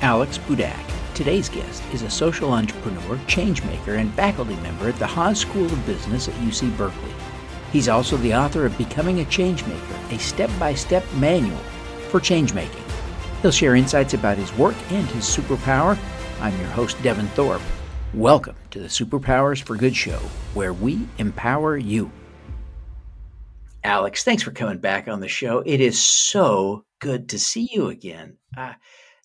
Alex Budak. Today's guest is a social entrepreneur, changemaker, and faculty member at the Haas School of Business at UC Berkeley. He's also the author of Becoming a Changemaker, a step by step manual for changemaking. He'll share insights about his work and his superpower. I'm your host, Devin Thorpe. Welcome to the Superpowers for Good show, where we empower you. Alex, thanks for coming back on the show. It is so good to see you again. Uh,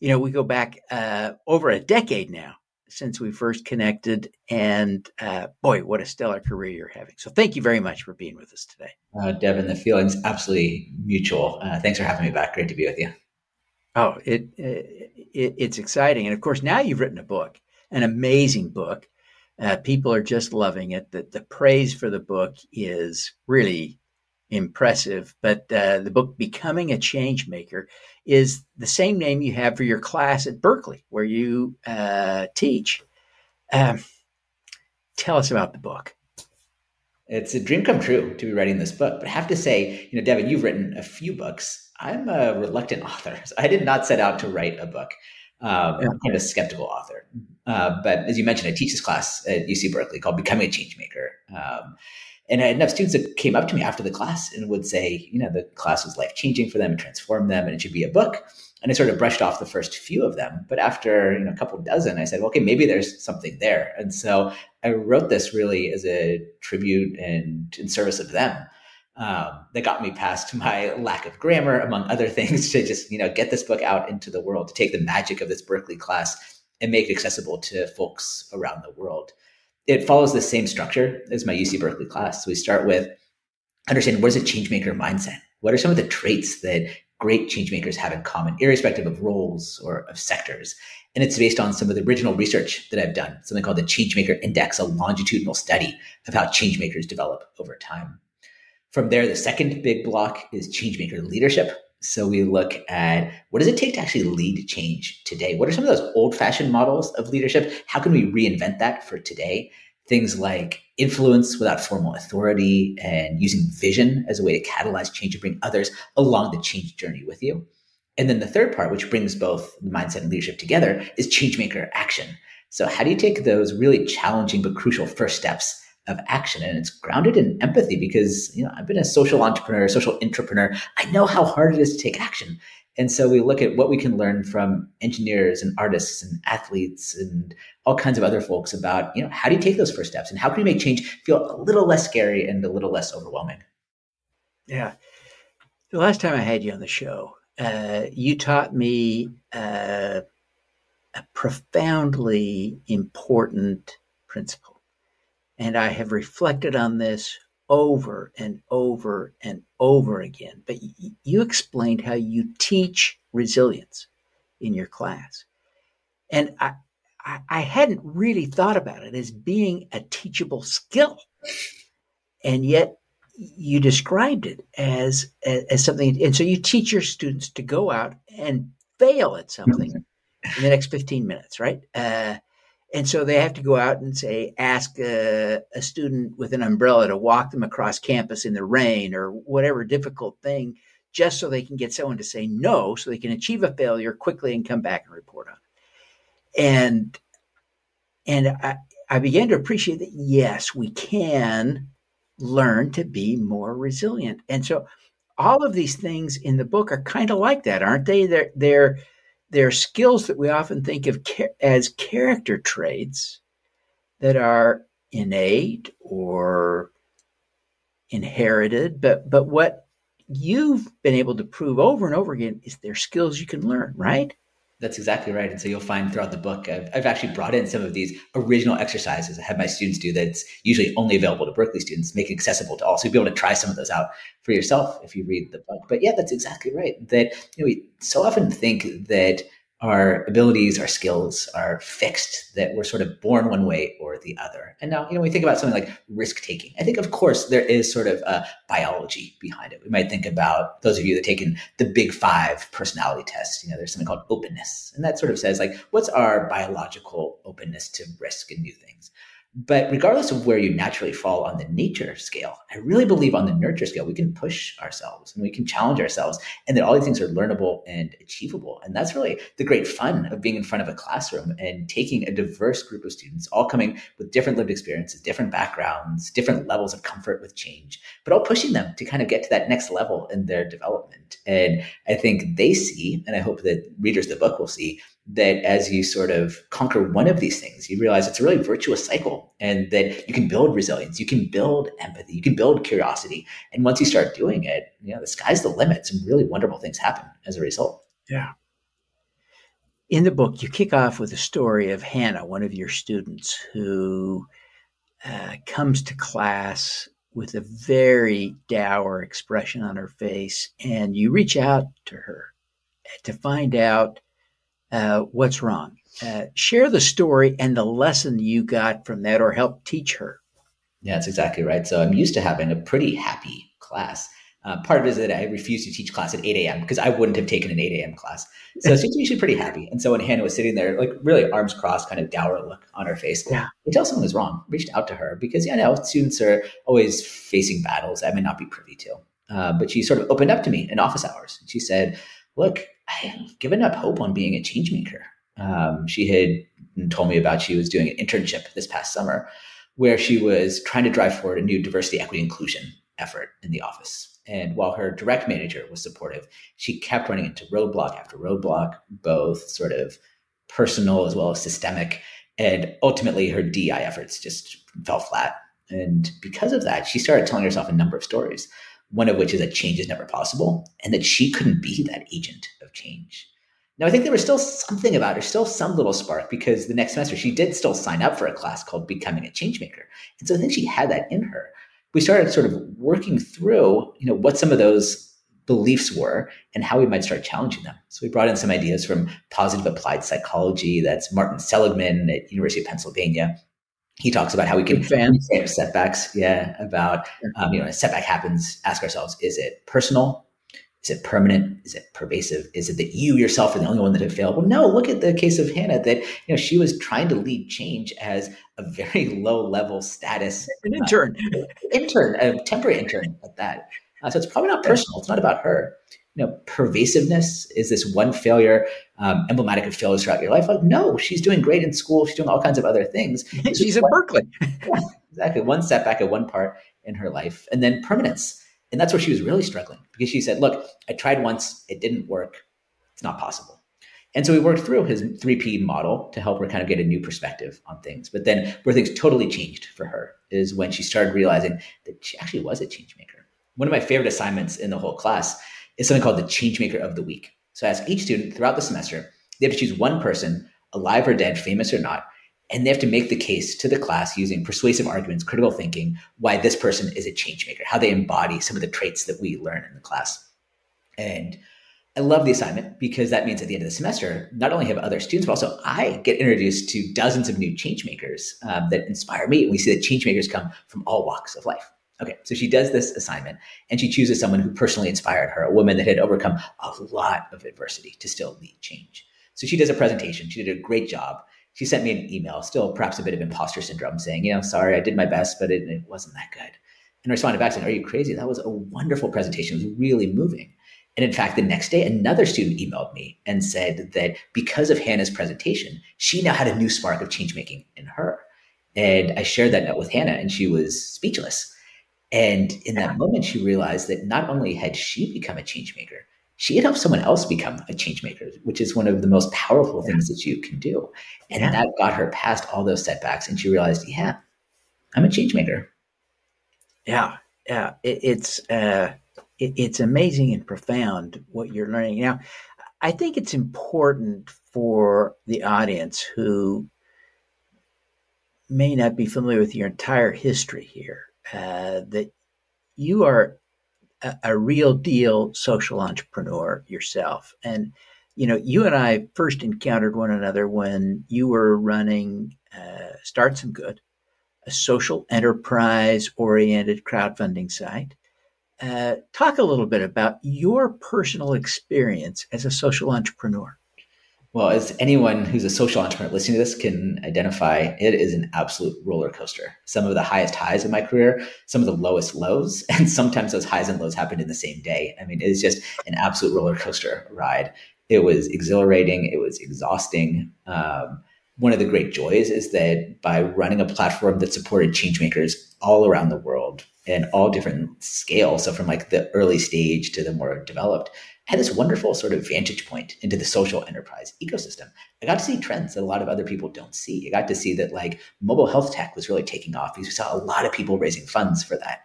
you know, we go back uh, over a decade now since we first connected. And uh, boy, what a stellar career you're having. So thank you very much for being with us today. Uh, Devin, the feeling's absolutely mutual. Uh, thanks for having me back. Great to be with you. Oh, it, it, it's exciting. And of course, now you've written a book, an amazing book. Uh, people are just loving it. The, the praise for the book is really impressive. But uh, the book, Becoming a Change Maker is the same name you have for your class at Berkeley, where you uh, teach. Um, tell us about the book. It's a dream come true to be writing this book. But I have to say, you know, Devin, you've written a few books. I'm a reluctant author. So I did not set out to write a book. Um, yeah. I'm kind of a skeptical author. Uh, but as you mentioned, I teach this class at UC Berkeley called Becoming a Changemaker. Um, and I had enough students that came up to me after the class and would say, you know, the class was life changing for them and transformed them, and it should be a book. And I sort of brushed off the first few of them. But after you know, a couple dozen, I said, well, okay, maybe there's something there. And so I wrote this really as a tribute and in service of them. Um, that got me past my lack of grammar, among other things, to just you know get this book out into the world, to take the magic of this Berkeley class and make it accessible to folks around the world it follows the same structure as my UC Berkeley class. So we start with understanding what is a change maker mindset? What are some of the traits that great change makers have in common, irrespective of roles or of sectors? And it's based on some of the original research that I've done, something called the Changemaker Index, a longitudinal study of how change makers develop over time. From there, the second big block is changemaker leadership. So we look at what does it take to actually lead change today? What are some of those old fashioned models of leadership? How can we reinvent that for today? Things like influence without formal authority and using vision as a way to catalyze change and bring others along the change journey with you. And then the third part, which brings both mindset and leadership together, is changemaker action. So, how do you take those really challenging but crucial first steps of action and it's grounded in empathy because you know I've been a social entrepreneur, social entrepreneur. I know how hard it is to take action. And so we look at what we can learn from engineers and artists and athletes and all kinds of other folks about, you know, how do you take those first steps and how can you make change feel a little less scary and a little less overwhelming? Yeah. The last time I had you on the show, uh, you taught me uh, a profoundly important principle and I have reflected on this over and over and over again. But y- you explained how you teach resilience in your class. And I, I, I hadn't really thought about it as being a teachable skill. And yet you described it as, as, as something. And so you teach your students to go out and fail at something in the next 15 minutes, right? Uh, and so they have to go out and say, ask a, a, student with an umbrella to walk them across campus in the rain or whatever difficult thing, just so they can get someone to say no, so they can achieve a failure quickly and come back and report on it. And and I, I began to appreciate that yes, we can learn to be more resilient. And so all of these things in the book are kind of like that, aren't they? They're they're they're skills that we often think of as character traits that are innate or inherited, but but what you've been able to prove over and over again is they're skills you can learn, right? That's exactly right. And so you'll find throughout the book, I've, I've, actually brought in some of these original exercises I have my students do that's usually only available to Berkeley students, make it accessible to all. So you'll be able to try some of those out for yourself if you read the book. But yeah, that's exactly right. That you know, we so often think that our abilities, our skills are fixed, that we're sort of born one way or the other. And now, you know, we think about something like risk taking. I think, of course, there is sort of a biology behind it. We might think about those of you that taken the big five personality test. You know, there's something called openness. And that sort of says, like, what's our biological openness to risk and new things? But regardless of where you naturally fall on the nature scale, I really believe on the nurture scale, we can push ourselves and we can challenge ourselves, and that all these things are learnable and achievable. And that's really the great fun of being in front of a classroom and taking a diverse group of students, all coming with different lived experiences, different backgrounds, different levels of comfort with change, but all pushing them to kind of get to that next level in their development. And I think they see, and I hope that readers of the book will see, that as you sort of conquer one of these things, you realize it's a really virtuous cycle and that you can build resilience, you can build empathy, you can build curiosity. And once you start doing it, you know, the sky's the limit. Some really wonderful things happen as a result. Yeah. In the book, you kick off with a story of Hannah, one of your students, who uh, comes to class with a very dour expression on her face, and you reach out to her to find out uh, what's wrong. Uh, share the story and the lesson you got from that, or help teach her. Yeah, that's exactly right. So I'm used to having a pretty happy class. Uh, part of it is that I refuse to teach class at 8 a.m. because I wouldn't have taken an 8 a.m. class. So she's usually pretty happy. And so when Hannah was sitting there, like really arms crossed, kind of dour look on her face, yeah. I tell someone was wrong, reached out to her because, yeah, know, students are always facing battles I may not be privy to. Uh, but she sort of opened up to me in office hours. She said, look, I had given up hope on being a change maker. Um, she had told me about she was doing an internship this past summer where she was trying to drive forward a new diversity, equity, inclusion effort in the office. And while her direct manager was supportive, she kept running into roadblock after roadblock, both sort of personal as well as systemic. And ultimately, her DI efforts just fell flat. And because of that, she started telling herself a number of stories one of which is that change is never possible and that she couldn't be that agent of change. Now, I think there was still something about her, still some little spark, because the next semester she did still sign up for a class called Becoming a Changemaker. And so I think she had that in her. We started sort of working through, you know, what some of those beliefs were and how we might start challenging them. So we brought in some ideas from positive applied psychology. That's Martin Seligman at University of Pennsylvania he talks about how we can fans setbacks. Yeah, about um, you know, a setback happens. Ask ourselves: Is it personal? Is it permanent? Is it pervasive? Is it that you yourself are the only one that have failed? Well, no. Look at the case of Hannah. That you know she was trying to lead change as a very low level status an intern, uh, intern, a temporary intern at that. Uh, so it's probably not personal. It's not about her you know, pervasiveness? Is this one failure um, emblematic of failures throughout your life? Like, no, she's doing great in school. She's doing all kinds of other things. she's at Berkeley. yeah, exactly. One setback at one part in her life, and then permanence. And that's where she was really struggling because she said, Look, I tried once, it didn't work. It's not possible. And so we worked through his 3P model to help her kind of get a new perspective on things. But then where things totally changed for her is when she started realizing that she actually was a change maker. One of my favorite assignments in the whole class is something called the Changemaker of the Week. So I ask each student throughout the semester, they have to choose one person, alive or dead, famous or not, and they have to make the case to the class using persuasive arguments, critical thinking, why this person is a changemaker, how they embody some of the traits that we learn in the class. And I love the assignment because that means at the end of the semester, not only have other students, but also I get introduced to dozens of new changemakers um, that inspire me. And we see that changemakers come from all walks of life. Okay, so she does this assignment and she chooses someone who personally inspired her, a woman that had overcome a lot of adversity to still lead change. So she does a presentation. She did a great job. She sent me an email, still perhaps a bit of imposter syndrome, saying, you know, sorry, I did my best, but it, it wasn't that good. And I responded back saying, Are you crazy? That was a wonderful presentation. It was really moving. And in fact, the next day, another student emailed me and said that because of Hannah's presentation, she now had a new spark of change making in her. And I shared that note with Hannah, and she was speechless. And in that moment, she realized that not only had she become a change maker, she had helped someone else become a change maker, which is one of the most powerful things that you can do. And yeah. that got her past all those setbacks. And she realized, yeah, I'm a change maker. Yeah. Yeah. It, it's, uh, it, it's amazing and profound what you're learning. Now, I think it's important for the audience who may not be familiar with your entire history here uh, that you are a, a, real deal social entrepreneur yourself. And, you know, you and I first encountered one another when you were running uh, StartSomeGood, a social enterprise oriented crowdfunding site. Uh, talk a little bit about your personal experience as a social entrepreneur. Well, as anyone who's a social entrepreneur listening to this can identify, it is an absolute roller coaster. Some of the highest highs of my career, some of the lowest lows, and sometimes those highs and lows happened in the same day. I mean, it is just an absolute roller coaster ride. It was exhilarating. It was exhausting. Um, one of the great joys is that by running a platform that supported changemakers all around the world and all different scales, so from like the early stage to the more developed, had this wonderful sort of vantage point into the social enterprise ecosystem. I got to see trends that a lot of other people don't see. I got to see that like mobile health tech was really taking off because we saw a lot of people raising funds for that.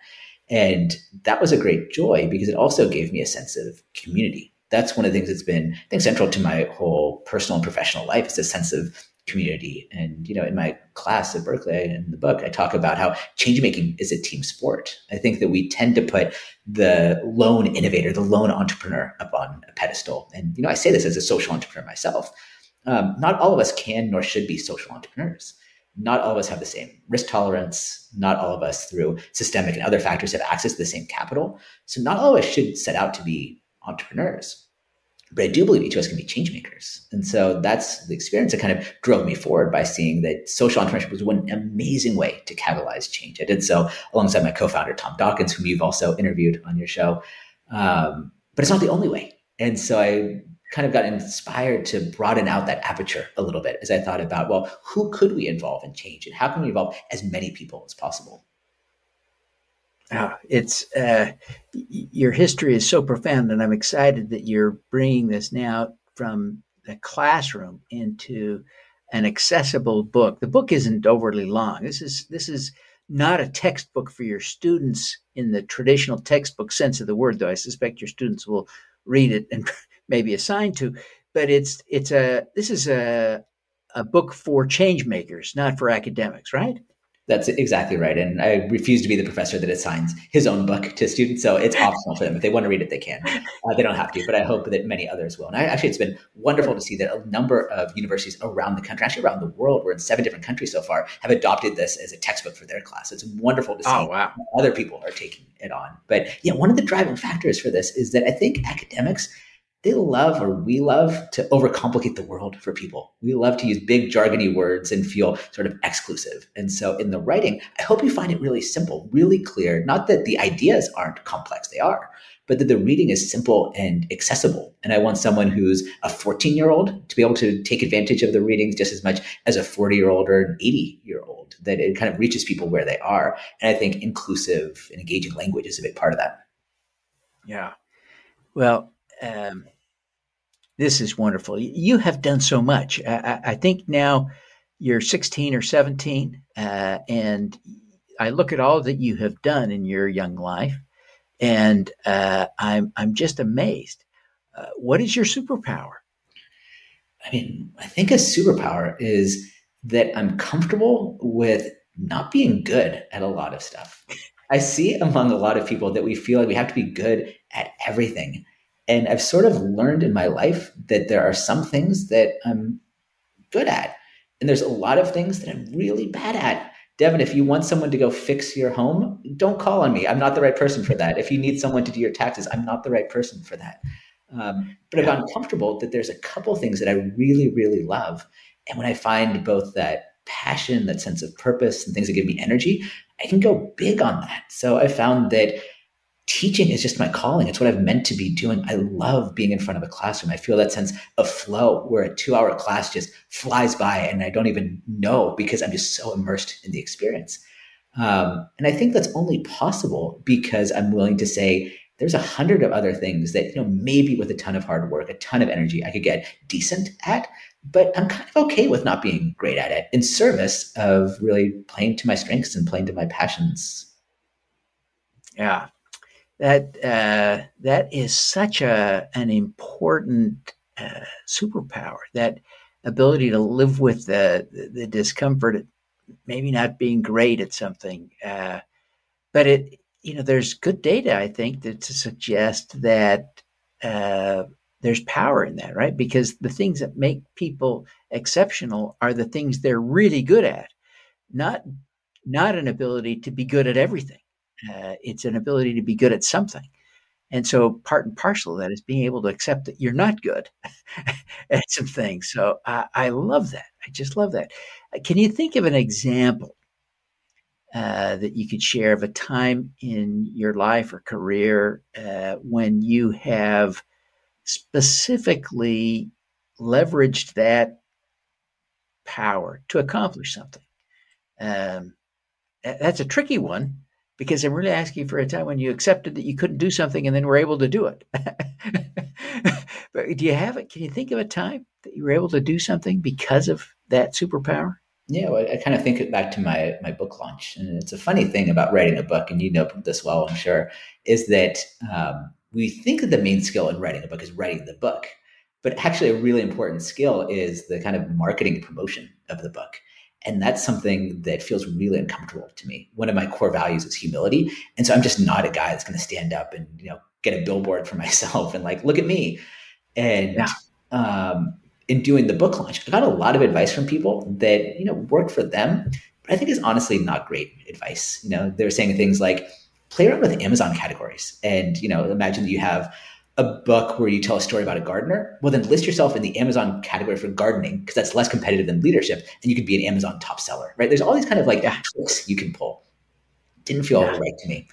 And that was a great joy because it also gave me a sense of community. That's one of the things that's been, I think, central to my whole personal and professional life is a sense of community. And, you know, in my class at Berkeley in the book, I talk about how change making is a team sport. I think that we tend to put the lone innovator, the lone entrepreneur up on a pedestal. And, you know, I say this as a social entrepreneur myself. Um, not all of us can nor should be social entrepreneurs. Not all of us have the same risk tolerance. Not all of us, through systemic and other factors, have access to the same capital. So, not all of us should set out to be entrepreneurs but I do believe each of us can be change makers. And so that's the experience that kind of drove me forward by seeing that social entrepreneurship was one amazing way to catalyze change. I did so alongside my co-founder, Tom Dawkins, whom you've also interviewed on your show. Um, but it's not the only way. And so I kind of got inspired to broaden out that aperture a little bit as I thought about, well, who could we involve in change and how can we involve as many people as possible? Oh, it's uh, your history is so profound, and I'm excited that you're bringing this now from the classroom into an accessible book. The book isn't overly long. This is this is not a textbook for your students in the traditional textbook sense of the word, though I suspect your students will read it and maybe assign to. But it's it's a this is a a book for change makers, not for academics, right? That's exactly right. And I refuse to be the professor that assigns his own book to students. So it's optional for them. If they want to read it, they can. Uh, they don't have to, but I hope that many others will. And I, actually, it's been wonderful to see that a number of universities around the country, actually around the world, we're in seven different countries so far, have adopted this as a textbook for their class. It's wonderful to see oh, wow. other people are taking it on. But yeah, one of the driving factors for this is that I think academics – they love or we love to overcomplicate the world for people. We love to use big jargony words and feel sort of exclusive. And so in the writing, I hope you find it really simple, really clear. Not that the ideas aren't complex, they are, but that the reading is simple and accessible. And I want someone who's a 14 year old to be able to take advantage of the readings just as much as a 40 year old or an 80 year old, that it kind of reaches people where they are. And I think inclusive and engaging language is a big part of that. Yeah. Well, um, this is wonderful. You have done so much. I, I think now you're 16 or 17, uh, and I look at all that you have done in your young life, and uh, I'm I'm just amazed. Uh, what is your superpower? I mean, I think a superpower is that I'm comfortable with not being good at a lot of stuff. I see among a lot of people that we feel like we have to be good at everything. And I've sort of learned in my life that there are some things that I'm good at. And there's a lot of things that I'm really bad at. Devin, if you want someone to go fix your home, don't call on me. I'm not the right person for that. If you need someone to do your taxes, I'm not the right person for that. Um, but I've gotten comfortable that there's a couple things that I really, really love. And when I find both that passion, that sense of purpose, and things that give me energy, I can go big on that. So I found that teaching is just my calling. It's what I've meant to be doing. I love being in front of a classroom. I feel that sense of flow where a two hour class just flies by and I don't even know because I'm just so immersed in the experience. Um, and I think that's only possible because I'm willing to say there's a hundred of other things that, you know, maybe with a ton of hard work, a ton of energy, I could get decent at, but I'm kind of okay with not being great at it in service of really playing to my strengths and playing to my passions. Yeah, that uh, that is such a an important uh, superpower. That ability to live with the the, discomfort, maybe not being great at something, uh, but it you know there's good data I think that to suggest that uh, there's power in that, right? Because the things that make people exceptional are the things they're really good at, not not an ability to be good at everything. Uh, it's an ability to be good at something. And so part and parcel of that is being able to accept that you're not good at some things. So I, I love that. I just love that. Uh, can you think of an example uh, that you could share of a time in your life or career uh, when you have specifically leveraged that power to accomplish something? Um, that's a tricky one because I'm really asking for a time when you accepted that you couldn't do something and then were able to do it. but do you have it? Can you think of a time that you were able to do something because of that superpower? Yeah, well, I kind of think back to my my book launch, and it's a funny thing about writing a book, and you know this well, I'm sure, is that um, we think that the main skill in writing a book is writing the book, but actually a really important skill is the kind of marketing promotion of the book. And that's something that feels really uncomfortable to me. One of my core values is humility. And so I'm just not a guy that's going to stand up and, you know, get a billboard for myself and like, look at me. And yeah. um, in doing the book launch, I got a lot of advice from people that, you know, worked for them, but I think is honestly not great advice. You know, they're saying things like, play around with Amazon categories. And, you know, imagine that you have a book where you tell a story about a gardener, well, then list yourself in the Amazon category for gardening because that's less competitive than leadership, and you could be an Amazon top seller, right? There's all these kind of like tricks you can pull. Didn't feel yeah. right to me.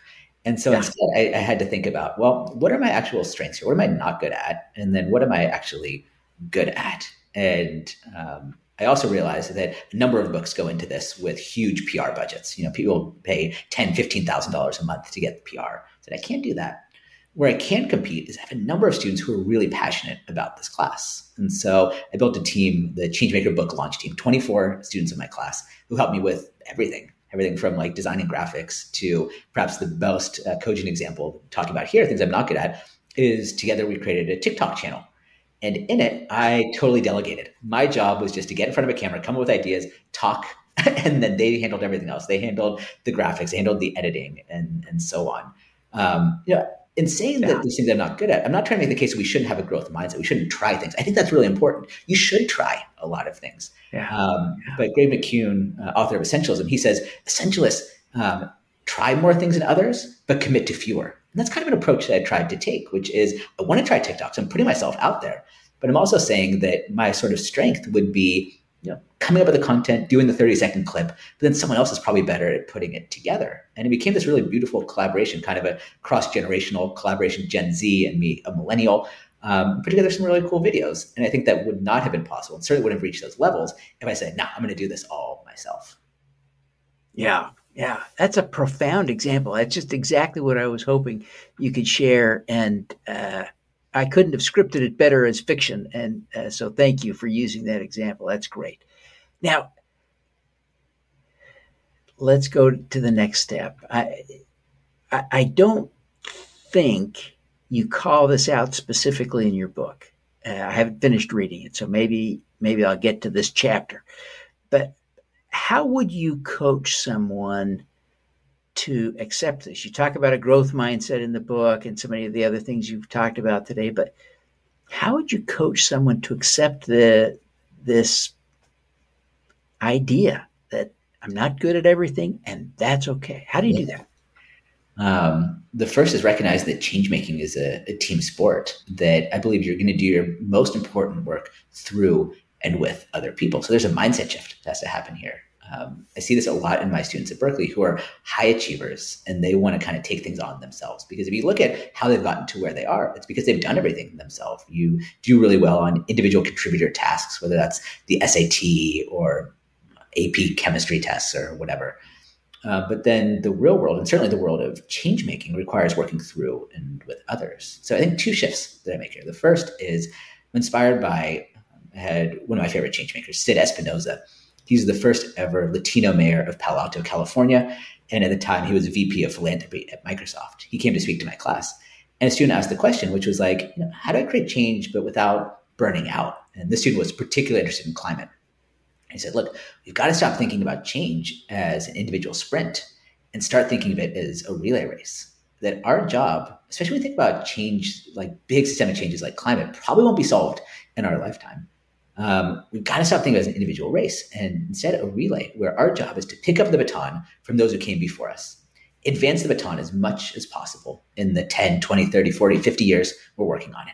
And so yeah. instead, I, I, had to think about, well, what are my actual strengths here? What am I not good at? And then what am I actually good at? And um, I also realized that a number of books go into this with huge PR budgets. You know, people pay ten, fifteen thousand dollars a month to get the PR. I said I can't do that where I can compete is I have a number of students who are really passionate about this class. And so I built a team, the Changemaker book launch team, 24 students in my class who helped me with everything, everything from like designing graphics to perhaps the most uh, cogent example talking about here, things I'm not good at, is together we created a TikTok channel. And in it, I totally delegated. My job was just to get in front of a camera, come up with ideas, talk, and then they handled everything else. They handled the graphics, handled the editing, and, and so on. Um, know, in saying yeah. that these things I'm not good at, I'm not trying to make the case that we shouldn't have a growth mindset. We shouldn't try things. I think that's really important. You should try a lot of things. Yeah. Um, yeah. But Greg McKeown, uh, author of Essentialism, he says essentialists um, try more things than others, but commit to fewer. And that's kind of an approach that I tried to take, which is I want to try TikToks. I'm putting myself out there, but I'm also saying that my sort of strength would be you know, coming up with the content, doing the 30 second clip, but then someone else is probably better at putting it together. And it became this really beautiful collaboration, kind of a cross generational collaboration, Gen Z and me, a millennial, um, put together some really cool videos. And I think that would not have been possible and certainly wouldn't have reached those levels if I said, no, nah, I'm going to do this all myself. Yeah. Yeah. That's a profound example. That's just exactly what I was hoping you could share. And, uh, I couldn't have scripted it better as fiction. And uh, so thank you for using that example. That's great. Now, let's go to the next step. I, I, I don't think you call this out specifically in your book. Uh, I haven't finished reading it, so maybe maybe I'll get to this chapter. But how would you coach someone to accept this. You talk about a growth mindset in the book and so many of the other things you've talked about today, but how would you coach someone to accept the this idea that I'm not good at everything and that's okay? How do you do that? Um, the first is recognize that change making is a, a team sport, that I believe you're going to do your most important work through and with other people. So there's a mindset shift that has to happen here um, I see this a lot in my students at Berkeley who are high achievers and they want to kind of take things on themselves. Because if you look at how they've gotten to where they are, it's because they've done everything themselves. You do really well on individual contributor tasks, whether that's the SAT or AP chemistry tests or whatever. Uh, but then the real world, and certainly the world of change making, requires working through and with others. So I think two shifts that I make here. The first is I'm inspired by, I had one of my favorite change makers, Sid Espinosa He's the first ever Latino mayor of Palo Alto, California. And at the time, he was VP of philanthropy at Microsoft. He came to speak to my class. And a student asked the question, which was like, you know, how do I create change but without burning out? And this student was particularly interested in climate. He said, look, we've got to stop thinking about change as an individual sprint and start thinking of it as a relay race. That our job, especially when we think about change, like big systemic changes like climate, probably won't be solved in our lifetime um, we've got to stop thinking as an individual race and instead a relay where our job is to pick up the baton from those who came before us advance the baton as much as possible in the 10, 20, 30, 40, 50 years we're working on it.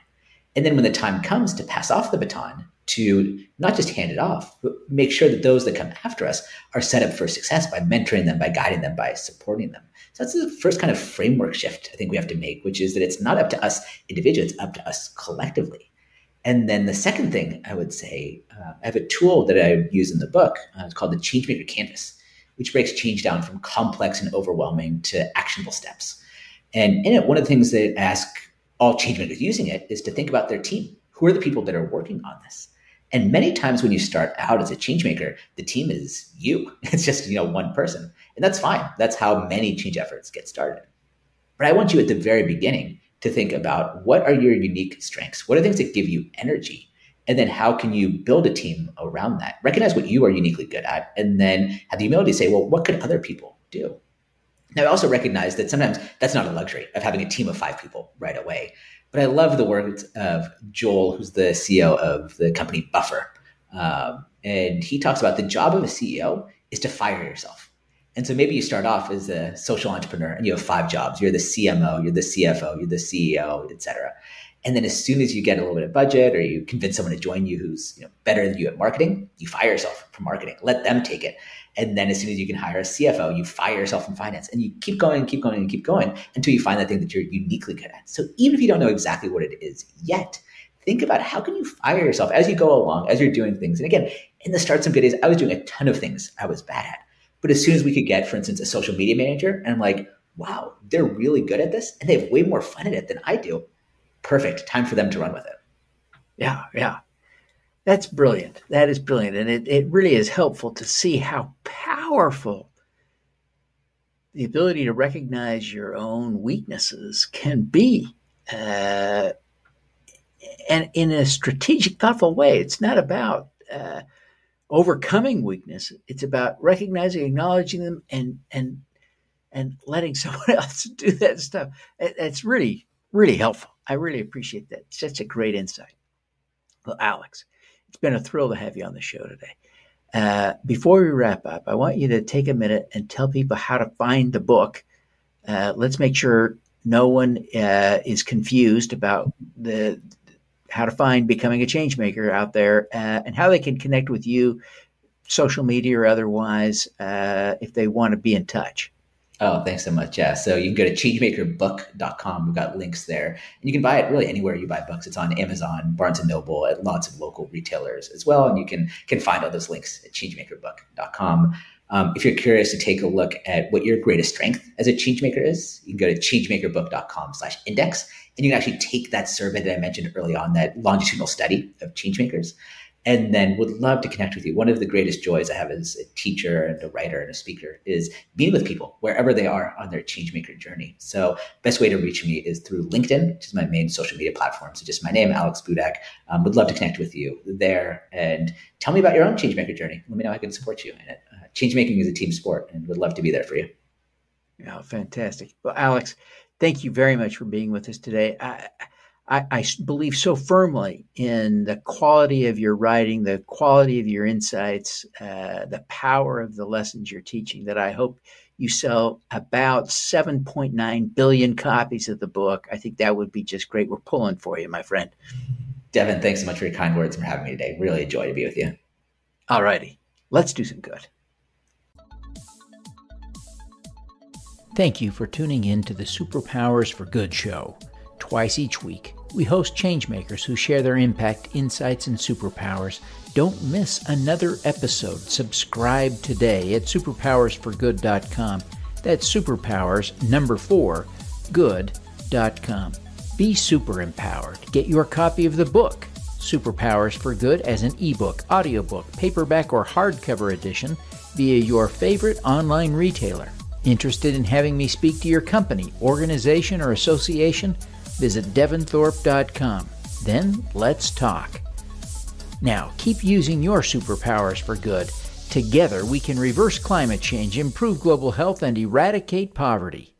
And then when the time comes to pass off the baton, to not just hand it off, but make sure that those that come after us are set up for success by mentoring them, by guiding them, by supporting them. So that's the first kind of framework shift I think we have to make, which is that it's not up to us individuals, it's up to us collectively. And then the second thing I would say, uh, I have a tool that I use in the book. Uh, it's called the Changemaker Canvas, which breaks change down from complex and overwhelming to actionable steps. And in it, one of the things that ask all changemakers using it is to think about their team. Who are the people that are working on this? And many times when you start out as a changemaker, the team is you. It's just, you know, one person. And that's fine. That's how many change efforts get started. But I want you at the very beginning to think about what are your unique strengths? What are things that give you energy? And then how can you build a team around that? Recognize what you are uniquely good at, and then have the humility to say, well, what could other people do? Now, I also recognize that sometimes that's not a luxury of having a team of five people right away. But I love the words of Joel, who's the CEO of the company Buffer. Um, and he talks about the job of a CEO is to fire yourself. And so maybe you start off as a social entrepreneur and you have five jobs. You're the CMO, you're the CFO, you're the CEO, et cetera. And then as soon as you get a little bit of budget or you convince someone to join you who's you know, better than you at marketing, you fire yourself from marketing. Let them take it. And then as soon as you can hire a CFO, you fire yourself from finance. And you keep going and keep going and keep going until you find that thing that you're uniquely good at. So even if you don't know exactly what it is yet, think about how can you fire yourself as you go along, as you're doing things. And again, in the StartSomeGood days, I was doing a ton of things I was bad at. But as soon as we could get, for instance, a social media manager, and I'm like, wow, they're really good at this and they have way more fun at it than I do perfect. Time for them to run with it. Yeah, yeah. That's brilliant. That is brilliant. And it, it really is helpful to see how powerful the ability to recognize your own weaknesses can be. Uh, and in a strategic, thoughtful way. It's not about uh, overcoming weakness. It's about recognizing, acknowledging them, and and and letting someone else do that stuff. It's really, really helpful. I really appreciate that. Such a great insight. Well, Alex, it's been a thrill to have you on the show today. Uh, before we wrap up, I want you to take a minute and tell people how to find the book. Uh, let's make sure no one uh, is confused about the how to find becoming a change maker out there uh, and how they can connect with you, social media or otherwise, uh, if they want to be in touch. Oh, thanks so much. Yeah. So you can go to changemakerbook.com. We've got links there. And you can buy it really anywhere you buy books. It's on Amazon, Barnes and Noble, at lots of local retailers as well. And you can can find all those links at changemakerbook.com. Um, if you're curious to take a look at what your greatest strength as a changemaker is, you can go to changemakerbook.com slash index. And you can actually take that survey that I mentioned early on, that longitudinal study of changemakers and then would love to connect with you. One of the greatest joys I have as a teacher and a writer and a speaker is being with people wherever they are on their changemaker journey. So best way to reach me is through LinkedIn, which is my main social media platform. So just my name, Alex Budak. Um, would love to connect with you there and tell me about your own changemaker journey. Let me know how I can support you in it. Uh, changemaking is a team sport and would love to be there for you. Yeah, fantastic. Well, Alex, thank you very much for being with us today. I, I, I, believe so firmly in the quality of your writing, the quality of your insights, uh, the power of the lessons you're teaching that I hope you sell about 7.9 billion copies of the book. I think that would be just great. We're pulling for you, my friend. Devin, thanks so much for your kind words and for having me today. Really a joy to be with you. All righty. Let's do some good. Thank you for tuning in to the Superpowers for Good show. Twice each week, we host changemakers who share their impact, insights, and superpowers. Don't miss another episode. Subscribe today at superpowersforgood.com. That's superpowers number four, good.com. Be super empowered. Get your copy of the book, Superpowers for Good, as an ebook, audiobook, paperback, or hardcover edition via your favorite online retailer. Interested in having me speak to your company, organization, or association? Visit devinthorpe.com. Then let's talk. Now, keep using your superpowers for good. Together, we can reverse climate change, improve global health, and eradicate poverty.